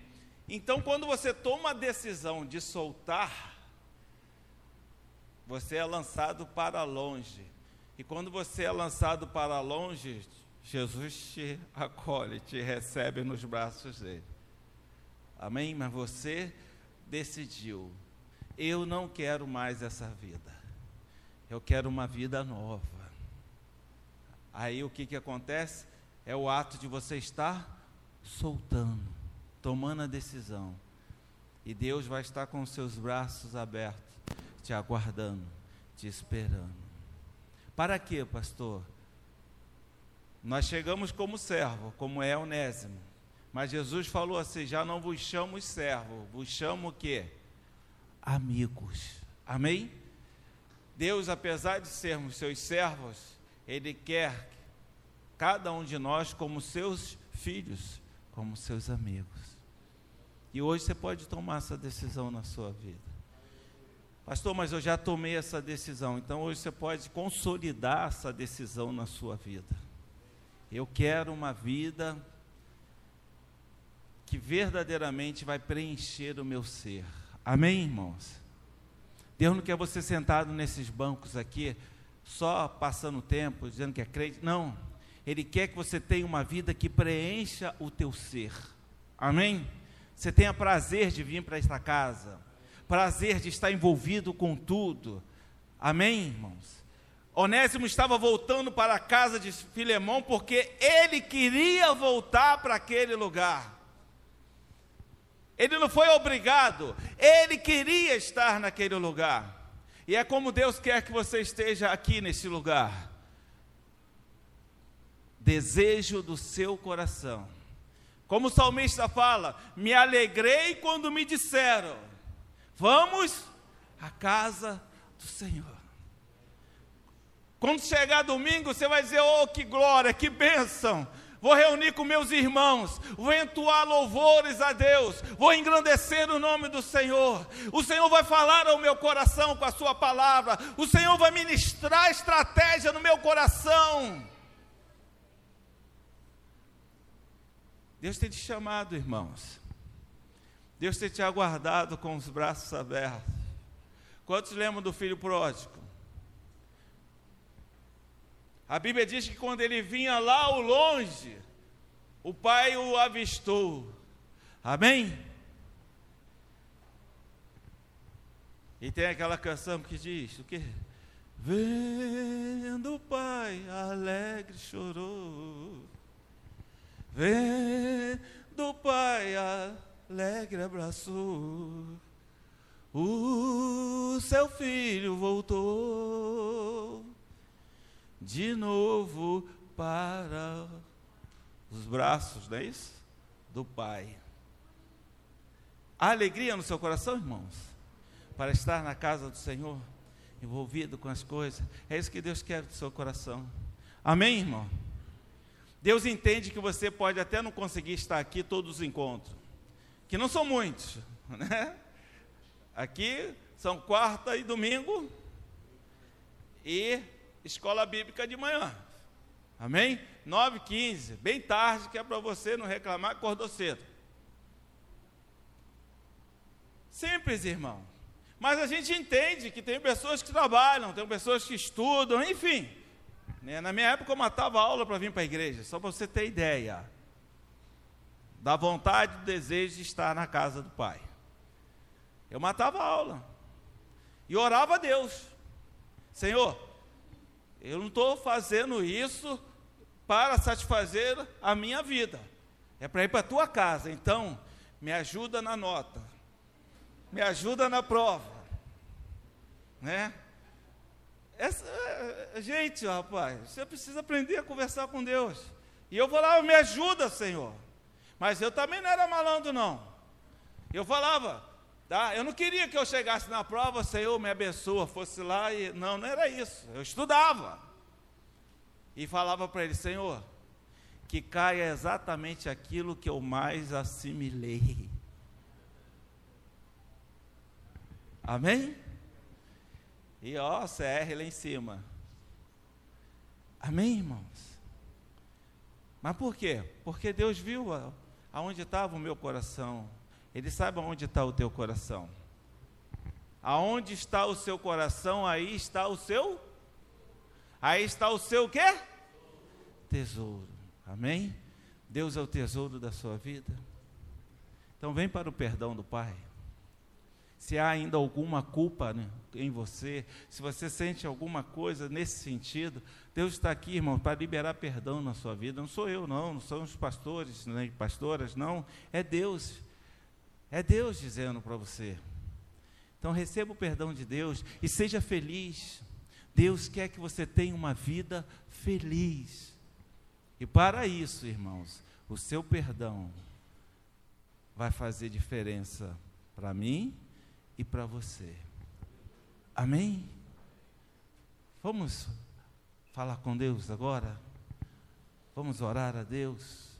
Então, quando você toma a decisão de soltar, você é lançado para longe. E quando você é lançado para longe, Jesus te acolhe, te recebe nos braços dele. Amém? Mas você decidiu: eu não quero mais essa vida. Eu quero uma vida nova. Aí o que, que acontece? É o ato de você estar soltando, tomando a decisão. E Deus vai estar com os seus braços abertos, te aguardando, te esperando. Para quê, pastor? Nós chegamos como servo, como é Onésimo. Mas Jesus falou assim: já não vos chamo servo, vos chamo o quê? Amigos. Amém? Deus, apesar de sermos seus servos, Ele quer cada um de nós como seus filhos, como seus amigos. E hoje você pode tomar essa decisão na sua vida. Pastor, mas eu já tomei essa decisão. Então hoje você pode consolidar essa decisão na sua vida. Eu quero uma vida que verdadeiramente vai preencher o meu ser. Amém, irmãos? Deus não quer você sentado nesses bancos aqui, só passando tempo, dizendo que é crente. Não. Ele quer que você tenha uma vida que preencha o teu ser. Amém? Você tenha prazer de vir para esta casa, prazer de estar envolvido com tudo. Amém, irmãos? Onésimo estava voltando para a casa de Filemão porque ele queria voltar para aquele lugar. Ele não foi obrigado, ele queria estar naquele lugar. E é como Deus quer que você esteja aqui nesse lugar. Desejo do seu coração. Como o salmista fala: Me alegrei quando me disseram: Vamos à casa do Senhor. Quando chegar domingo, você vai dizer: Oh, que glória, que bênção! Vou reunir com meus irmãos, vou entoar louvores a Deus, vou engrandecer o nome do Senhor. O Senhor vai falar ao meu coração com a Sua palavra, o Senhor vai ministrar estratégia no meu coração. Deus tem te chamado, irmãos. Deus tem te aguardado com os braços abertos. Quantos lembram do filho pródigo? A Bíblia diz que quando ele vinha lá ao longe, o pai o avistou. Amém? E tem aquela canção que diz: o quê? Vendo o pai alegre chorou. Vendo o pai alegre abraçou. O seu filho voltou de novo para os braços, não é isso? Do Pai. Há alegria no seu coração, irmãos? Para estar na casa do Senhor, envolvido com as coisas. É isso que Deus quer do seu coração. Amém, irmão? Deus entende que você pode até não conseguir estar aqui todos os encontros, que não são muitos, né? Aqui são quarta e domingo, e escola bíblica de manhã. Amém? 9 15 bem tarde, que é para você não reclamar, acordou cedo. Simples, irmão. Mas a gente entende que tem pessoas que trabalham, tem pessoas que estudam, enfim. Né? Na minha época eu matava aula para vir para a igreja, só para você ter ideia. Da vontade, do desejo de estar na casa do Pai. Eu matava aula. E orava a Deus. Senhor, eu não estou fazendo isso para satisfazer a minha vida. É para ir para a tua casa. Então, me ajuda na nota. Me ajuda na prova. Né? Essa, é, gente, rapaz, você precisa aprender a conversar com Deus. E eu lá, me ajuda, Senhor. Mas eu também não era malandro, não. Eu falava, tá? Eu não queria que eu chegasse na prova, Senhor, me abençoa, fosse lá e. Não, não era isso. Eu estudava. E falava para ele, Senhor, que caia exatamente aquilo que eu mais assimilei. Amém? E ó, CR lá em cima. Amém, irmãos? Mas por quê? Porque Deus viu aonde estava o meu coração. Ele sabe aonde está o teu coração. Aonde está o seu coração, aí está o seu. Aí está o seu quê? Tesouro. Amém? Deus é o tesouro da sua vida. Então vem para o perdão do Pai se há ainda alguma culpa né, em você, se você sente alguma coisa nesse sentido, Deus está aqui, irmão, para liberar perdão na sua vida. Não sou eu, não, não são os pastores, nem pastoras, não. É Deus. É Deus dizendo para você. Então receba o perdão de Deus e seja feliz. Deus quer que você tenha uma vida feliz. E para isso, irmãos, o seu perdão vai fazer diferença para mim e para você. Amém? Vamos falar com Deus agora? Vamos orar a Deus?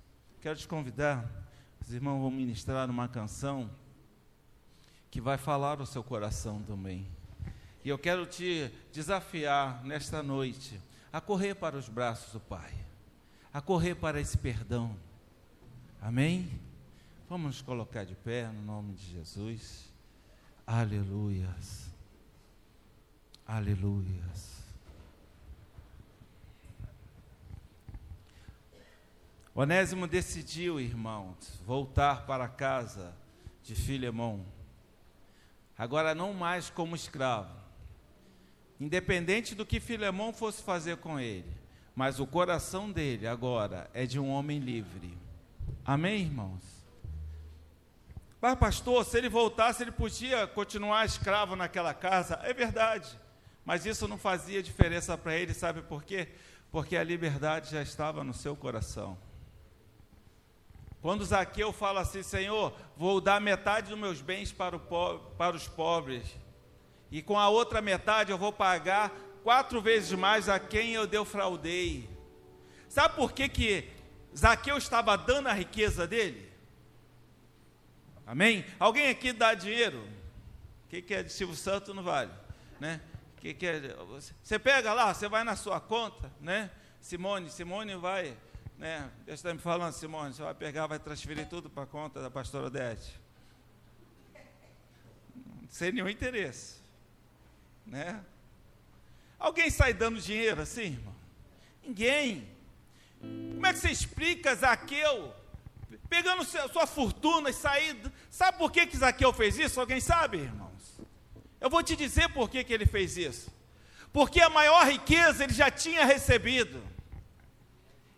Quero te convidar, os irmãos vão ministrar uma canção que vai falar o seu coração também. E eu quero te desafiar nesta noite a correr para os braços do Pai, a correr para esse perdão. Amém? Vamos colocar de pé no nome de Jesus. Aleluias. Aleluias. Onésimo decidiu, irmãos, voltar para a casa de Filemão. Agora não mais como escravo. Independente do que Filemão fosse fazer com ele, mas o coração dele agora é de um homem livre. Amém, irmãos? Mas, pastor, se ele voltasse, ele podia continuar escravo naquela casa. É verdade. Mas isso não fazia diferença para ele, sabe por quê? Porque a liberdade já estava no seu coração. Quando Zaqueu fala assim, Senhor, vou dar metade dos meus bens para, para os pobres, e com a outra metade eu vou pagar quatro vezes mais a quem eu defraudei. Sabe por que, que Zaqueu estava dando a riqueza dele? Amém? Alguém aqui dá dinheiro? O que, que é de Silvio Santo não vale, né? Que que é, você pega lá, você vai na sua conta, né? Simone, Simone vai, né? Deus está me falando, Simone, você vai pegar, vai transferir tudo para a conta da pastora Odete. Sem nenhum interesse, né? Alguém sai dando dinheiro assim, irmão? Ninguém. Como é que você explica Zaqueu pegando sua fortuna e saindo. Sabe por que, que Zaqueu fez isso? Alguém sabe, irmãos? Eu vou te dizer por que, que ele fez isso. Porque a maior riqueza ele já tinha recebido.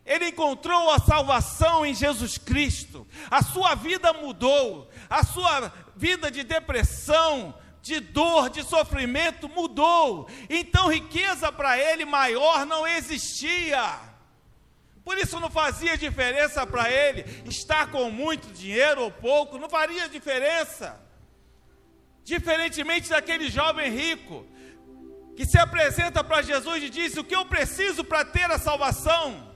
Ele encontrou a salvação em Jesus Cristo. A sua vida mudou. A sua vida de depressão, de dor, de sofrimento mudou. Então, riqueza para ele maior não existia. Por isso não fazia diferença para ele estar com muito dinheiro ou pouco, não faria diferença. Diferentemente daquele jovem rico, que se apresenta para Jesus e diz: O que eu preciso para ter a salvação?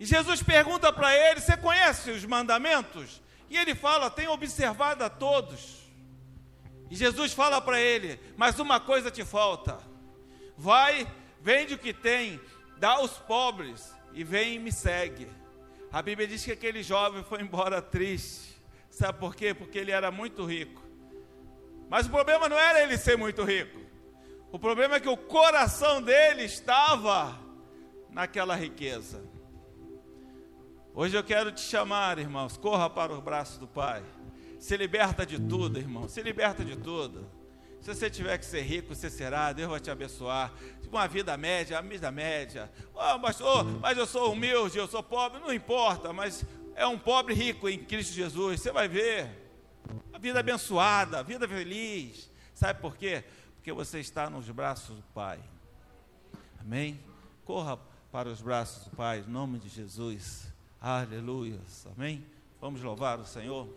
E Jesus pergunta para ele: Você conhece os mandamentos? E ele fala: Tenho observado a todos. E Jesus fala para ele: Mas uma coisa te falta. Vai, vende o que tem, dá aos pobres e vem e me segue. A Bíblia diz que aquele jovem foi embora triste. Sabe por quê? Porque ele era muito rico. Mas o problema não era ele ser muito rico. O problema é que o coração dele estava naquela riqueza. Hoje eu quero te chamar, irmãos, corra para os braços do Pai. Se liberta de tudo, irmão. Se liberta de tudo. Se você tiver que ser rico, você será, Deus vai te abençoar. Tipo uma vida média, a vida média. Oh, mas, oh, mas eu sou humilde, eu sou pobre, não importa, mas é um pobre rico em Cristo Jesus. Você vai ver. A vida abençoada, a vida feliz. Sabe por quê? Porque você está nos braços do Pai. Amém? Corra para os braços do Pai, em nome de Jesus. Aleluia. Amém? Vamos louvar o Senhor.